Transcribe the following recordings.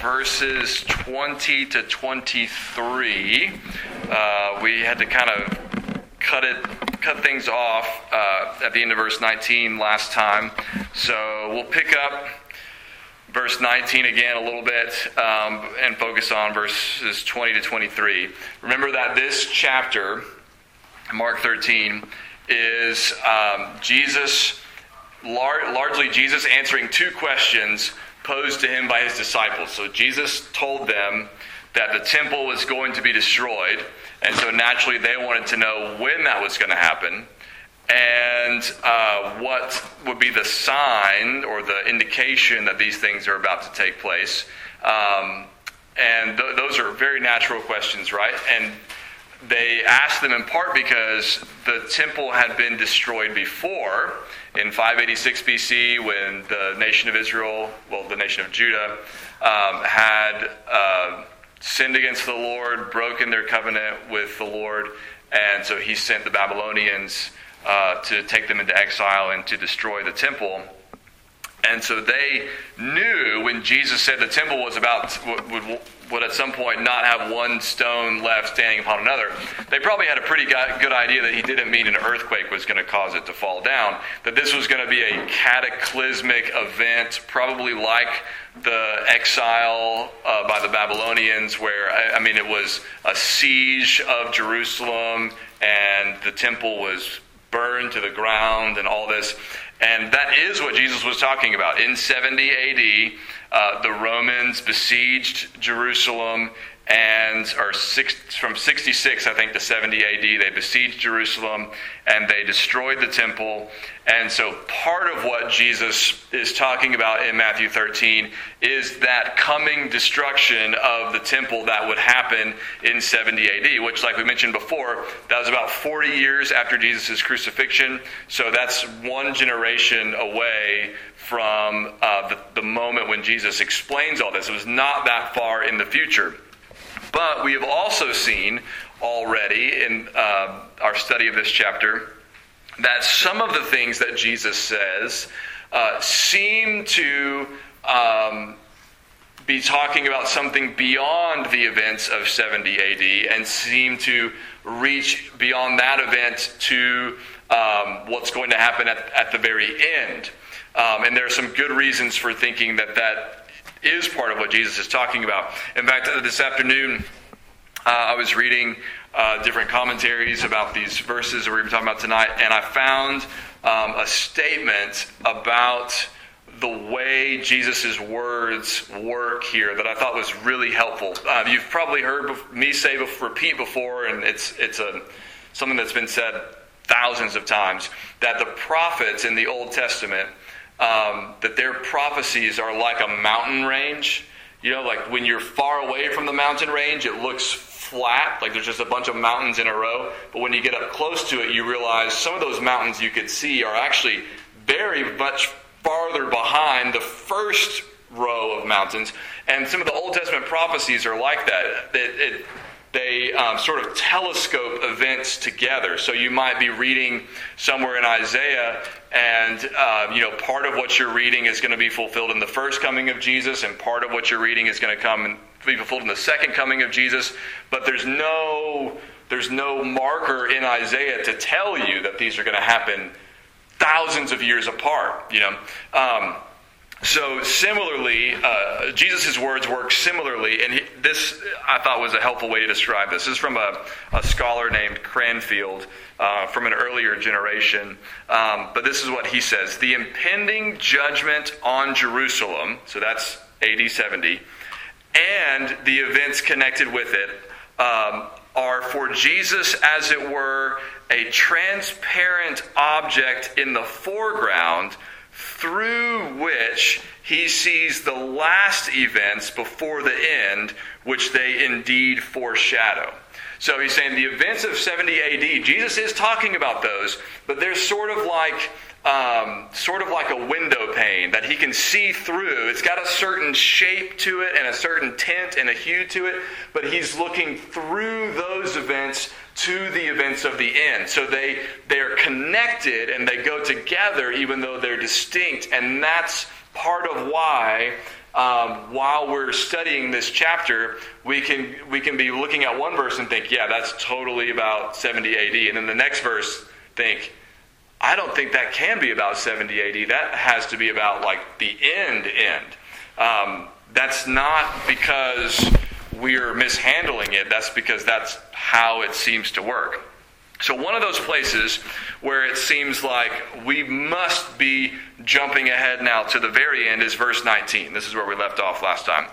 verses 20 to 23. Uh, we had to kind of cut it, cut things off uh, at the end of verse 19 last time. So we'll pick up verse 19 again a little bit um, and focus on verses 20 to 23. Remember that this chapter, Mark 13, is um, Jesus, lar- largely Jesus answering two questions posed to him by his disciples. So Jesus told them that the temple was going to be destroyed, and so naturally they wanted to know when that was going to happen and uh, what would be the sign or the indication that these things are about to take place. Um, and th- those are very natural questions, right? And they asked them in part because the temple had been destroyed before in 586 BC when the nation of Israel, well, the nation of Judah, um, had uh, sinned against the Lord, broken their covenant with the Lord, and so he sent the Babylonians uh, to take them into exile and to destroy the temple. And so they knew when Jesus said the temple was about would, would at some point not have one stone left standing upon another. They probably had a pretty good idea that he didn't mean an earthquake was going to cause it to fall down. That this was going to be a cataclysmic event, probably like the exile uh, by the Babylonians, where I, I mean it was a siege of Jerusalem and the temple was burned to the ground and all this. And that is what Jesus was talking about. In 70 AD, uh, the Romans besieged Jerusalem and or six, from 66 i think to 70 ad they besieged jerusalem and they destroyed the temple. And so part of what jesus is talking about in matthew 13 is that coming destruction of the temple that would happen in 70 ad which like we mentioned before that was about 40 years after jesus' crucifixion. So that's one generation away from uh, the, the moment when jesus explains all this. It was not that far in the future but we have also seen already in uh, our study of this chapter that some of the things that Jesus says uh, seem to um, be talking about something beyond the events of 70 AD and seem to reach beyond that event to um, what's going to happen at, at the very end. Um, and there are some good reasons for thinking that that is part of what Jesus is talking about. In fact, this afternoon, uh, I was reading uh, different commentaries about these verses that we're talking about tonight, and I found um, a statement about the way Jesus' words work here that I thought was really helpful. Uh, you've probably heard me say, repeat before, and it's, it's a, something that's been said thousands of times, that the prophets in the Old Testament – um, that their prophecies are like a mountain range. You know, like when you're far away from the mountain range, it looks flat, like there's just a bunch of mountains in a row. But when you get up close to it, you realize some of those mountains you could see are actually very much farther behind the first row of mountains. And some of the Old Testament prophecies are like that. It, it, they um, sort of telescope events together. So you might be reading somewhere in Isaiah, and uh, you know part of what you're reading is going to be fulfilled in the first coming of Jesus, and part of what you're reading is going to come and be fulfilled in the second coming of Jesus. But there's no there's no marker in Isaiah to tell you that these are going to happen thousands of years apart. You know. Um, so, similarly, uh, Jesus' words work similarly, and he, this I thought was a helpful way to describe this. This is from a, a scholar named Cranfield uh, from an earlier generation. Um, but this is what he says The impending judgment on Jerusalem, so that's AD 70, and the events connected with it um, are for Jesus, as it were, a transparent object in the foreground through which he sees the last events before the end, which they indeed foreshadow. So he's saying the events of 70 AD, Jesus is talking about those, but they're sort of like um, sort of like a window pane that he can see through. It's got a certain shape to it and a certain tint and a hue to it, but he's looking through those events to the events of the end. So they they're connected and they go together even though they're distinct, and that's part of why um, while we're studying this chapter, we can we can be looking at one verse and think, yeah, that's totally about 70 AD, and then the next verse think, I don't think that can be about 70 AD. That has to be about like the end end. Um, that's not because we're mishandling it. That's because that's how it seems to work. So, one of those places where it seems like we must be jumping ahead now to the very end is verse 19. This is where we left off last time,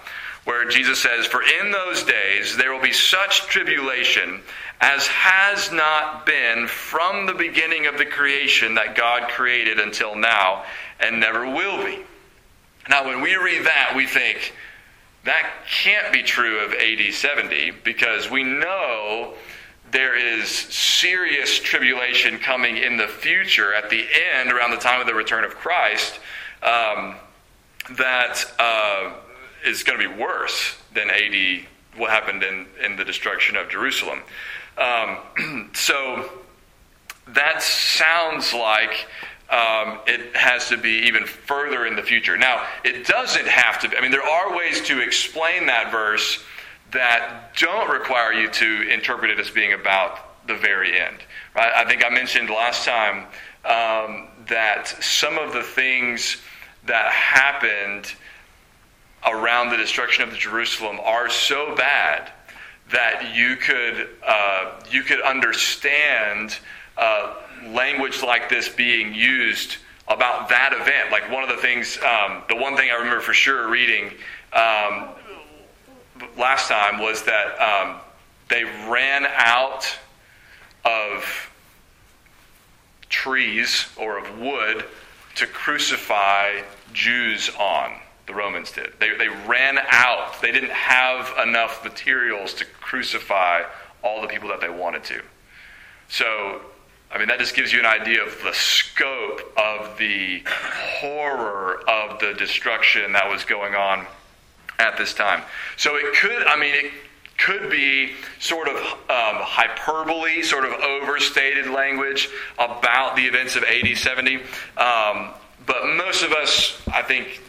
where Jesus says, For in those days there will be such tribulation as has not been from the beginning of the creation that God created until now and never will be. Now, when we read that, we think, that can't be true of AD 70 because we know there is serious tribulation coming in the future at the end, around the time of the return of Christ, um, that uh, is going to be worse than AD, what happened in, in the destruction of Jerusalem. Um, so that sounds like um, it has to be even further in the future. Now, it doesn't have to be. I mean, there are ways to explain that verse that don't require you to interpret it as being about the very end. Right? I think I mentioned last time um, that some of the things that happened around the destruction of the Jerusalem are so bad that you could uh, you could understand uh, language like this being used about that event. Like one of the things, um, the one thing I remember for sure reading um, last time was that um, they ran out of trees or of wood to crucify Jews on. The Romans did. They, they ran out. They didn't have enough materials to crucify all the people that they wanted to. So, I mean, that just gives you an idea of the scope of the horror of the destruction that was going on at this time. So it could, I mean, it could be sort of um, hyperbole, sort of overstated language about the events of AD 70. Um, but most of us, I think,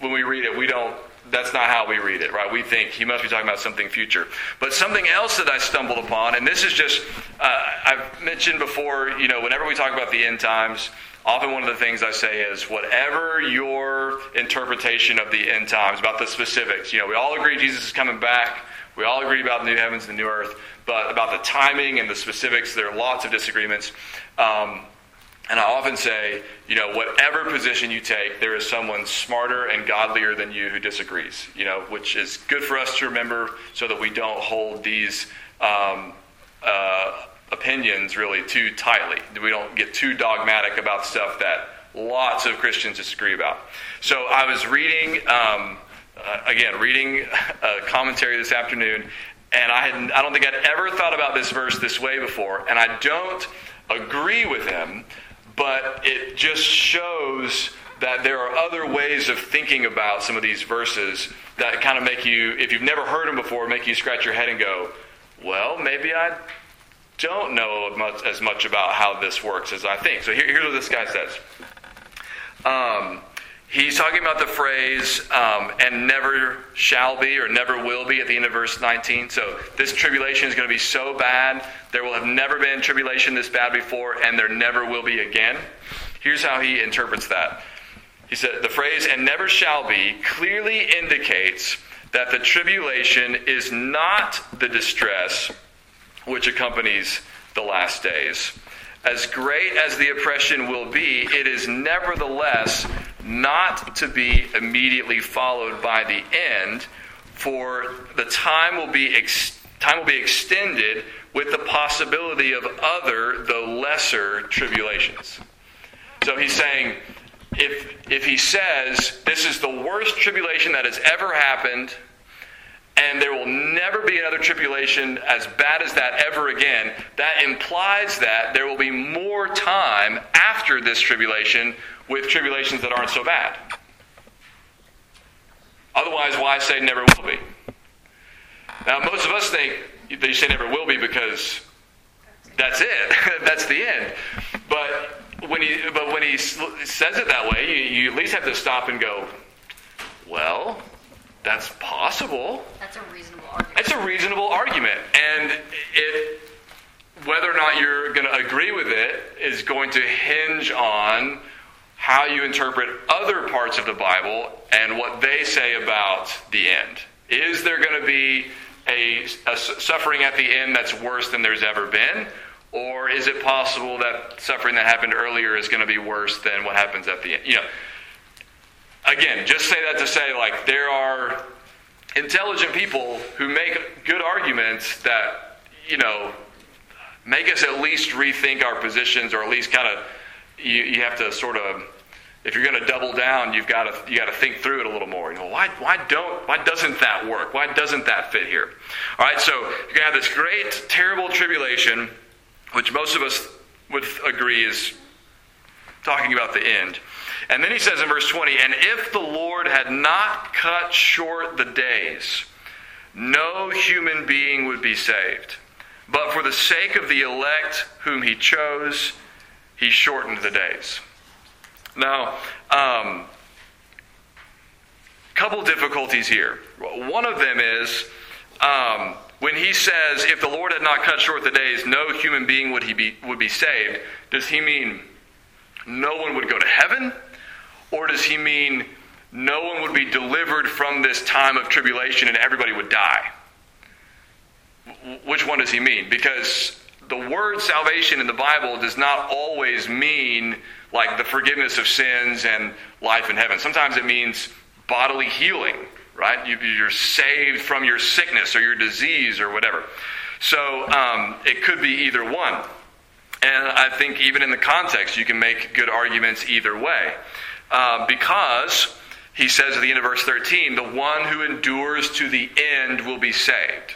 when we read it, we don't. That's not how we read it, right? We think he must be talking about something future. But something else that I stumbled upon, and this is just, uh, I've mentioned before, you know, whenever we talk about the end times, Often, one of the things I say is whatever your interpretation of the end times, about the specifics, you know, we all agree Jesus is coming back. We all agree about the new heavens and the new earth, but about the timing and the specifics, there are lots of disagreements. Um, and I often say, you know, whatever position you take, there is someone smarter and godlier than you who disagrees, you know, which is good for us to remember so that we don't hold these um, uh, opinions really too tightly. We don't get too dogmatic about stuff that lots of Christians disagree about. So I was reading, um, uh, again, reading a commentary this afternoon, and I, had, I don't think I'd ever thought about this verse this way before, and I don't agree with him, but it just shows that there are other ways of thinking about some of these verses that kind of make you, if you've never heard them before, make you scratch your head and go, well, maybe I don't know much, as much about how this works as I think. So here, here's what this guy says. Um, he's talking about the phrase um, and never shall be or never will be at the end of verse 19 so this tribulation is going to be so bad there will have never been tribulation this bad before and there never will be again. Here's how he interprets that. He said the phrase and never shall be clearly indicates that the tribulation is not the distress which accompanies the last days. As great as the oppression will be, it is nevertheless not to be immediately followed by the end, for the time will be ex- time will be extended with the possibility of other, though lesser, tribulations. So he's saying, if if he says this is the worst tribulation that has ever happened and there will never be another tribulation as bad as that ever again, that implies that there will be more time after this tribulation with tribulations that aren't so bad. Otherwise, why say never will be? Now, most of us think that you say never will be because that's it. that's the end. But when he, but when he says it that way, you, you at least have to stop and go, well, that's possible. That's a reasonable argument. It's a reasonable argument. And it, whether or not you're going to agree with it is going to hinge on how you interpret other parts of the Bible and what they say about the end. Is there going to be a, a suffering at the end that's worse than there's ever been? Or is it possible that suffering that happened earlier is going to be worse than what happens at the end? You know, again, just say that to say, like, there are intelligent people who make good arguments that, you know, make us at least rethink our positions or at least kind of, you, you have to sort of, if you're going to double down, you've got to you got to think through it a little more. You know, why why don't why doesn't that work? Why doesn't that fit here? All right, so you're going to have this great terrible tribulation, which most of us would agree is talking about the end. And then he says in verse 20, And if the Lord had not cut short the days, no human being would be saved. But for the sake of the elect whom he chose, he shortened the days. Now, um, couple difficulties here. One of them is um, when he says, "If the Lord had not cut short the days, no human being would he be would be saved." Does he mean no one would go to heaven? Or does he mean no one would be delivered from this time of tribulation and everybody would die? Which one does he mean? Because the word salvation in the Bible does not always mean like the forgiveness of sins and life in heaven. Sometimes it means bodily healing, right? You're saved from your sickness or your disease or whatever. So um, it could be either one. And I think even in the context, you can make good arguments either way. Uh, because he says at the end of verse 13, the one who endures to the end will be saved.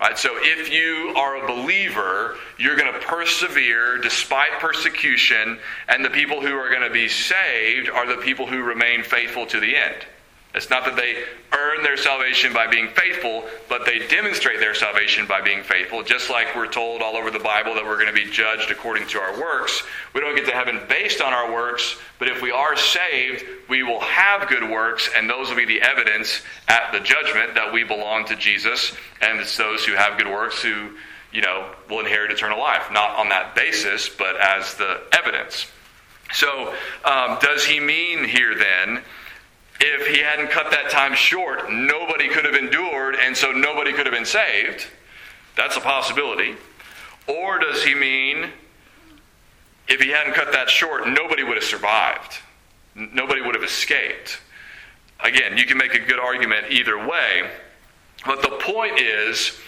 Right, so if you are a believer, you're going to persevere despite persecution, and the people who are going to be saved are the people who remain faithful to the end. It's not that they earn their salvation by being faithful, but they demonstrate their salvation by being faithful. Just like we're told all over the Bible that we're going to be judged according to our works. We don't get to heaven based on our works, but if we are saved, we will have good works, and those will be the evidence at the judgment that we belong to Jesus. And it's those who have good works who, you know, will inherit eternal life. Not on that basis, but as the evidence. So, um, does he mean here then? If he hadn't cut that time short, nobody could have endured, and so nobody could have been saved. That's a possibility. Or does he mean if he hadn't cut that short, nobody would have survived? Nobody would have escaped. Again, you can make a good argument either way. But the point is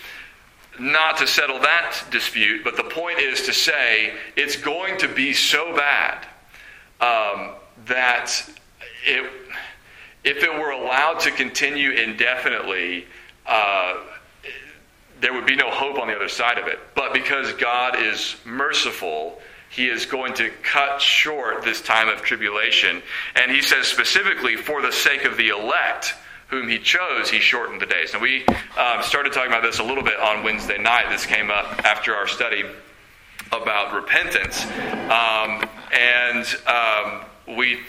not to settle that dispute, but the point is to say it's going to be so bad um, that it if it were allowed to continue indefinitely, uh, there would be no hope on the other side of it. But because God is merciful, he is going to cut short this time of tribulation. And he says specifically, for the sake of the elect, whom he chose, he shortened the days. Now, we um, started talking about this a little bit on Wednesday night. This came up after our study about repentance. Um, and um, we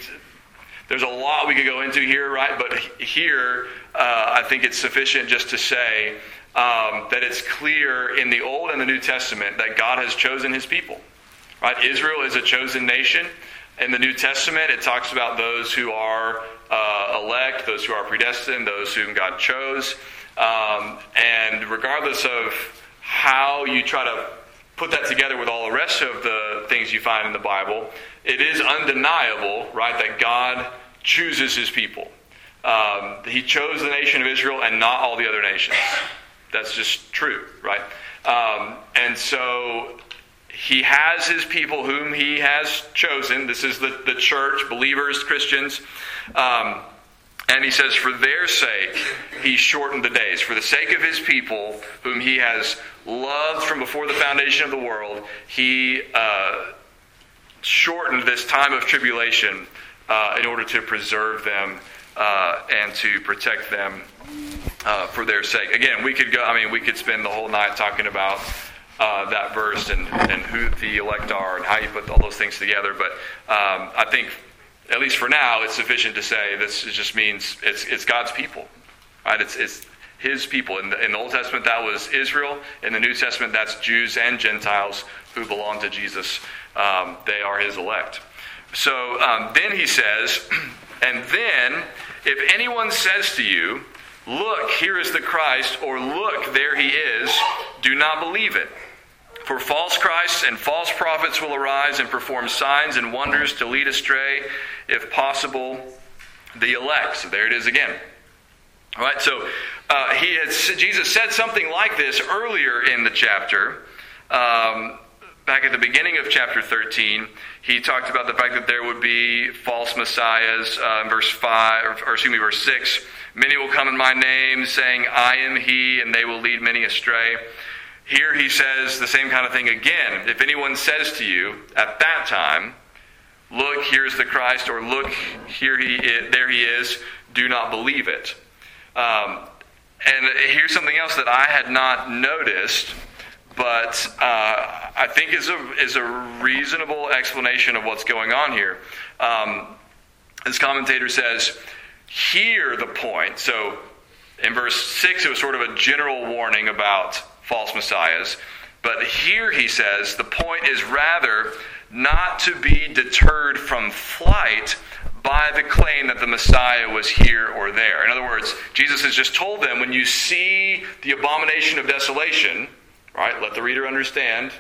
there's a lot we could go into here, right? But here, uh, I think it's sufficient just to say um, that it's clear in the Old and the New Testament that God has chosen his people. Right? Israel is a chosen nation. In the New Testament, it talks about those who are uh, elect, those who are predestined, those whom God chose. Um, and regardless of how you try to put that together with all the rest of the things you find in the Bible, it is undeniable, right, that God chooses his people. Um, he chose the nation of Israel and not all the other nations. That's just true, right? Um, and so he has his people whom he has chosen. This is the, the church, believers, Christians. Um, and he says, For their sake, he shortened the days. For the sake of his people, whom he has loved from before the foundation of the world, he uh, shortened this time of tribulation uh, in order to preserve them uh, and to protect them uh, for their sake. Again, we could go. I mean, we could spend the whole night talking about uh, that verse and, and who the elect are and how you put all those things together. But um, I think, at least for now, it's sufficient to say this just means it's it's God's people. Right? It's, it's his people. In the, in the Old Testament, that was Israel. In the New Testament, that's Jews and Gentiles who belong to Jesus. Um, they are his elect. So um, then he says, and then if anyone says to you, Look, here is the Christ, or look, there he is, do not believe it. For false Christs and false prophets will arise and perform signs and wonders to lead astray, if possible, the elect. So there it is again. All right, so uh, he Jesus said something like this earlier in the chapter. Um, back at the beginning of chapter 13, he talked about the fact that there would be false messiahs. Uh, verse 5, or, or excuse me, verse 6, many will come in my name, saying, I am he, and they will lead many astray. Here he says the same kind of thing again. If anyone says to you at that time, Look, here's the Christ, or look, here he is, there he is, do not believe it. Um, and here's something else that I had not noticed, but uh, I think is a, is a reasonable explanation of what's going on here. Um, this commentator says, hear the point. So in verse 6, it was sort of a general warning about false messiahs. But here he says the point is rather not to be deterred from flight by the claim that the Messiah was here or there. In other words, Jesus has just told them when you see the abomination of desolation, right, let the reader understand.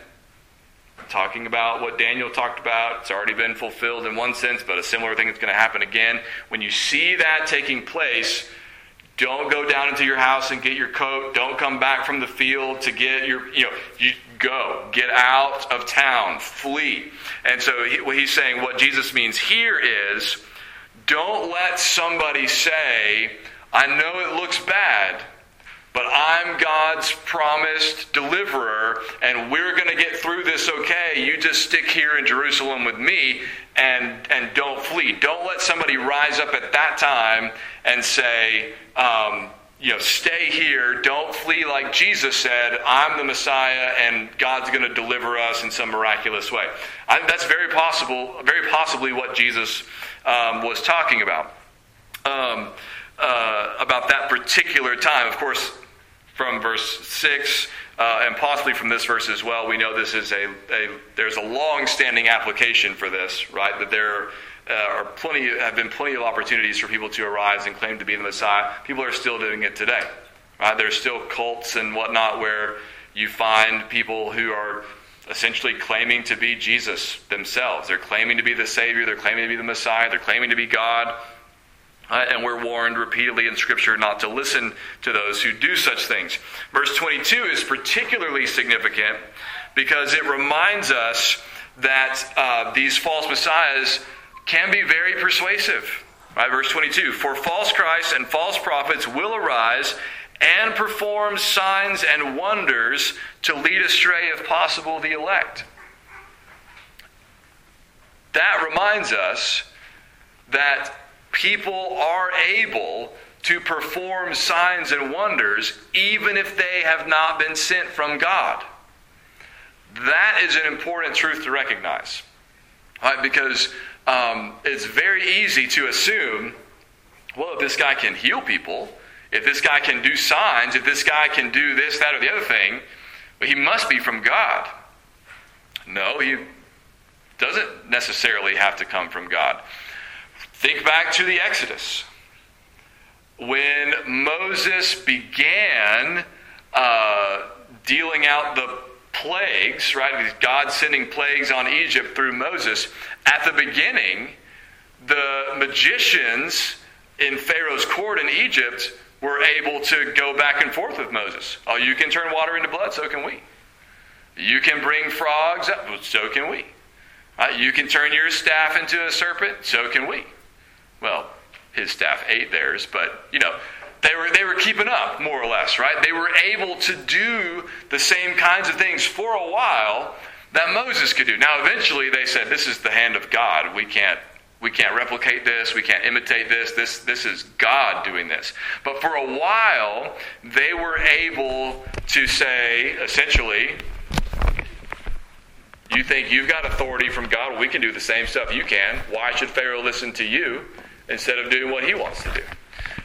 Talking about what Daniel talked about, it's already been fulfilled in one sense, but a similar thing is going to happen again. When you see that taking place, don't go down into your house and get your coat. Don't come back from the field to get your, you know, you go. Get out of town. Flee. And so he, what he's saying, what Jesus means here is don't let somebody say, I know it looks bad, but I'm God's promised deliverer, and we're going to get through this okay. You just stick here in Jerusalem with me and, and don't flee. Don't let somebody rise up at that time and say, um, you know, stay here. Don't flee like Jesus said, I'm the Messiah and God's going to deliver us in some miraculous way. I, that's very possible, very possibly what Jesus um, was talking about. Um, uh, about that particular time. Of course, from verse 6 uh, and possibly from this verse as well, we know this is a, a there's a long standing application for this, right? That there uh, are plenty, have been plenty of opportunities for people to arise and claim to be the Messiah. People are still doing it today, right? There's still cults and whatnot where you find people who are essentially claiming to be Jesus themselves. They're claiming to be the Savior, they're claiming to be the Messiah, they're claiming to be God. Uh, and we're warned repeatedly in Scripture not to listen to those who do such things. Verse 22 is particularly significant because it reminds us that uh, these false messiahs can be very persuasive. Right, verse 22 For false Christs and false prophets will arise and perform signs and wonders to lead astray, if possible, the elect. That reminds us that people are able to perform signs and wonders even if they have not been sent from God. That is an important truth to recognize. Right? Because um, it's very easy to assume well, if this guy can heal people, if this guy can do signs, if this guy can do this, that, or the other thing, he must be from God. No, he doesn't necessarily have to come from God. Think back to the Exodus. When Moses began uh, dealing out the plagues, right? God sending plagues on Egypt through Moses. At the beginning, the magicians in Pharaoh's court in Egypt were able to go back and forth with Moses. Oh, you can turn water into blood, so can we. You can bring frogs up, so can we. Uh, you can turn your staff into a serpent, so can we. Well, his staff ate theirs, but you know, they were, they were keeping up, more or less, right? They were able to do the same kinds of things for a while that Moses could do. Now, eventually, they said, This is the hand of God. We can't we can't replicate this. We can't imitate this. This, this is God doing this. But for a while, they were able to say, essentially, you think you've got authority from God? We can do the same stuff you can. Why should Pharaoh listen to you instead of doing what he wants to do?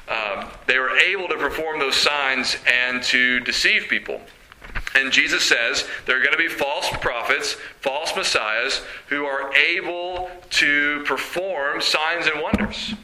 um, they were able to perform those signs and to deceive people. And Jesus says there are going to be false prophets, false messiahs, who are able to perform signs and wonders.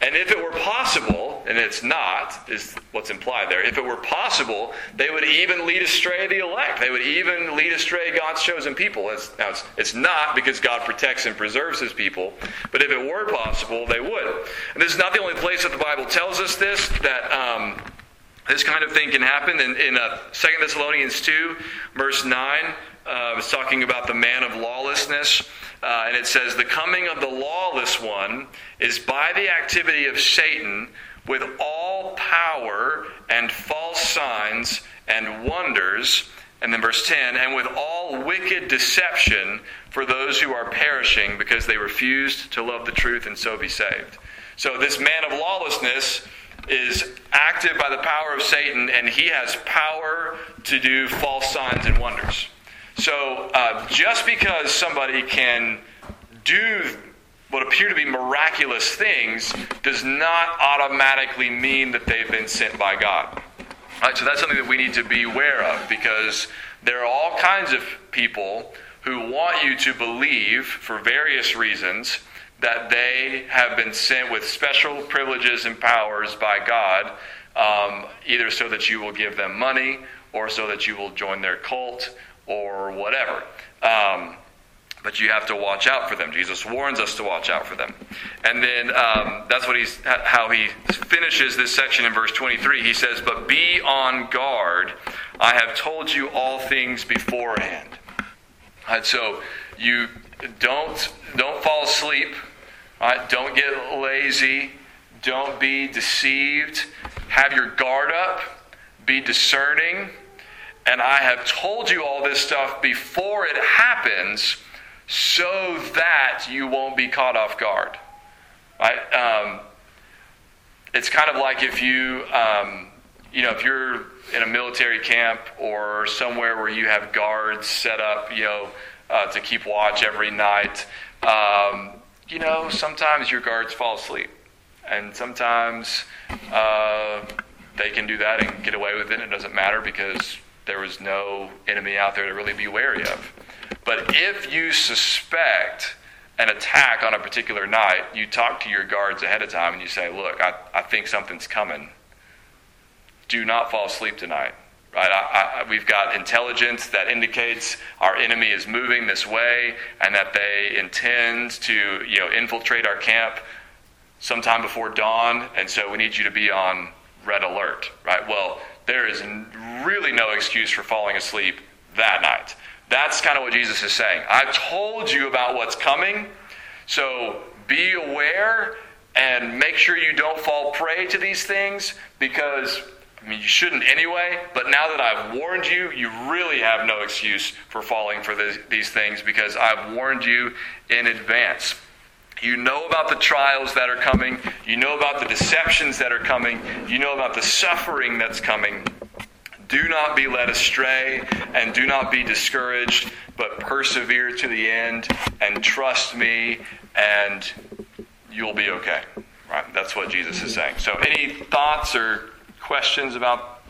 And if it were possible, and it's not, is what's implied there, if it were possible, they would even lead astray the elect. They would even lead astray God's chosen people. It's, now, it's, it's not because God protects and preserves his people, but if it were possible, they would. And this is not the only place that the Bible tells us this, that. Um, this kind of thing can happen in, in uh, 2 Thessalonians 2, verse 9. Uh, it's talking about the man of lawlessness. Uh, and it says, The coming of the lawless one is by the activity of Satan with all power and false signs and wonders. And then verse 10, and with all wicked deception for those who are perishing because they refused to love the truth and so be saved. So, this man of lawlessness is active by the power of Satan, and he has power to do false signs and wonders. So, uh, just because somebody can do what appear to be miraculous things does not automatically mean that they've been sent by God. Right, so that's something that we need to be aware of because there are all kinds of people who want you to believe for various reasons that they have been sent with special privileges and powers by God, um, either so that you will give them money or so that you will join their cult or whatever. Um, but you have to watch out for them. Jesus warns us to watch out for them. And then um, that's what he's how he finishes this section in verse 23. He says, "But be on guard. I have told you all things beforehand." Right, so you don't don't fall asleep. Right, don't get lazy. Don't be deceived. Have your guard up. Be discerning. And I have told you all this stuff before it happens so that you won't be caught off guard. Right? Um, it's kind of like if you, um, you know, if you're in a military camp or somewhere where you have guards set up, you know, uh, to keep watch every night. Um, you know, sometimes your guards fall asleep, and sometimes uh, they can do that and get away with it. It doesn't matter because there was no enemy out there to really be wary of. But if you suspect an attack on a particular night, you talk to your guards ahead of time and you say, Look, I, I think something's coming. Do not fall asleep tonight. Right? I, I, we've got intelligence that indicates our enemy is moving this way and that they intend to you know, infiltrate our camp sometime before dawn, and so we need you to be on red alert. Right? Well, there is really no excuse for falling asleep that night. That's kind of what Jesus is saying. I've told you about what's coming, so be aware and make sure you don't fall prey to these things because I mean, you shouldn't anyway, but now that I've warned you, you really have no excuse for falling for this, these things because I've warned you in advance. You know about the trials that are coming. You know about the deceptions that are coming. You know about the suffering that's coming. Do not be led astray and do not be discouraged, but persevere to the end and trust me, and you'll be okay. Right? That's what Jesus is saying. So, any thoughts or questions about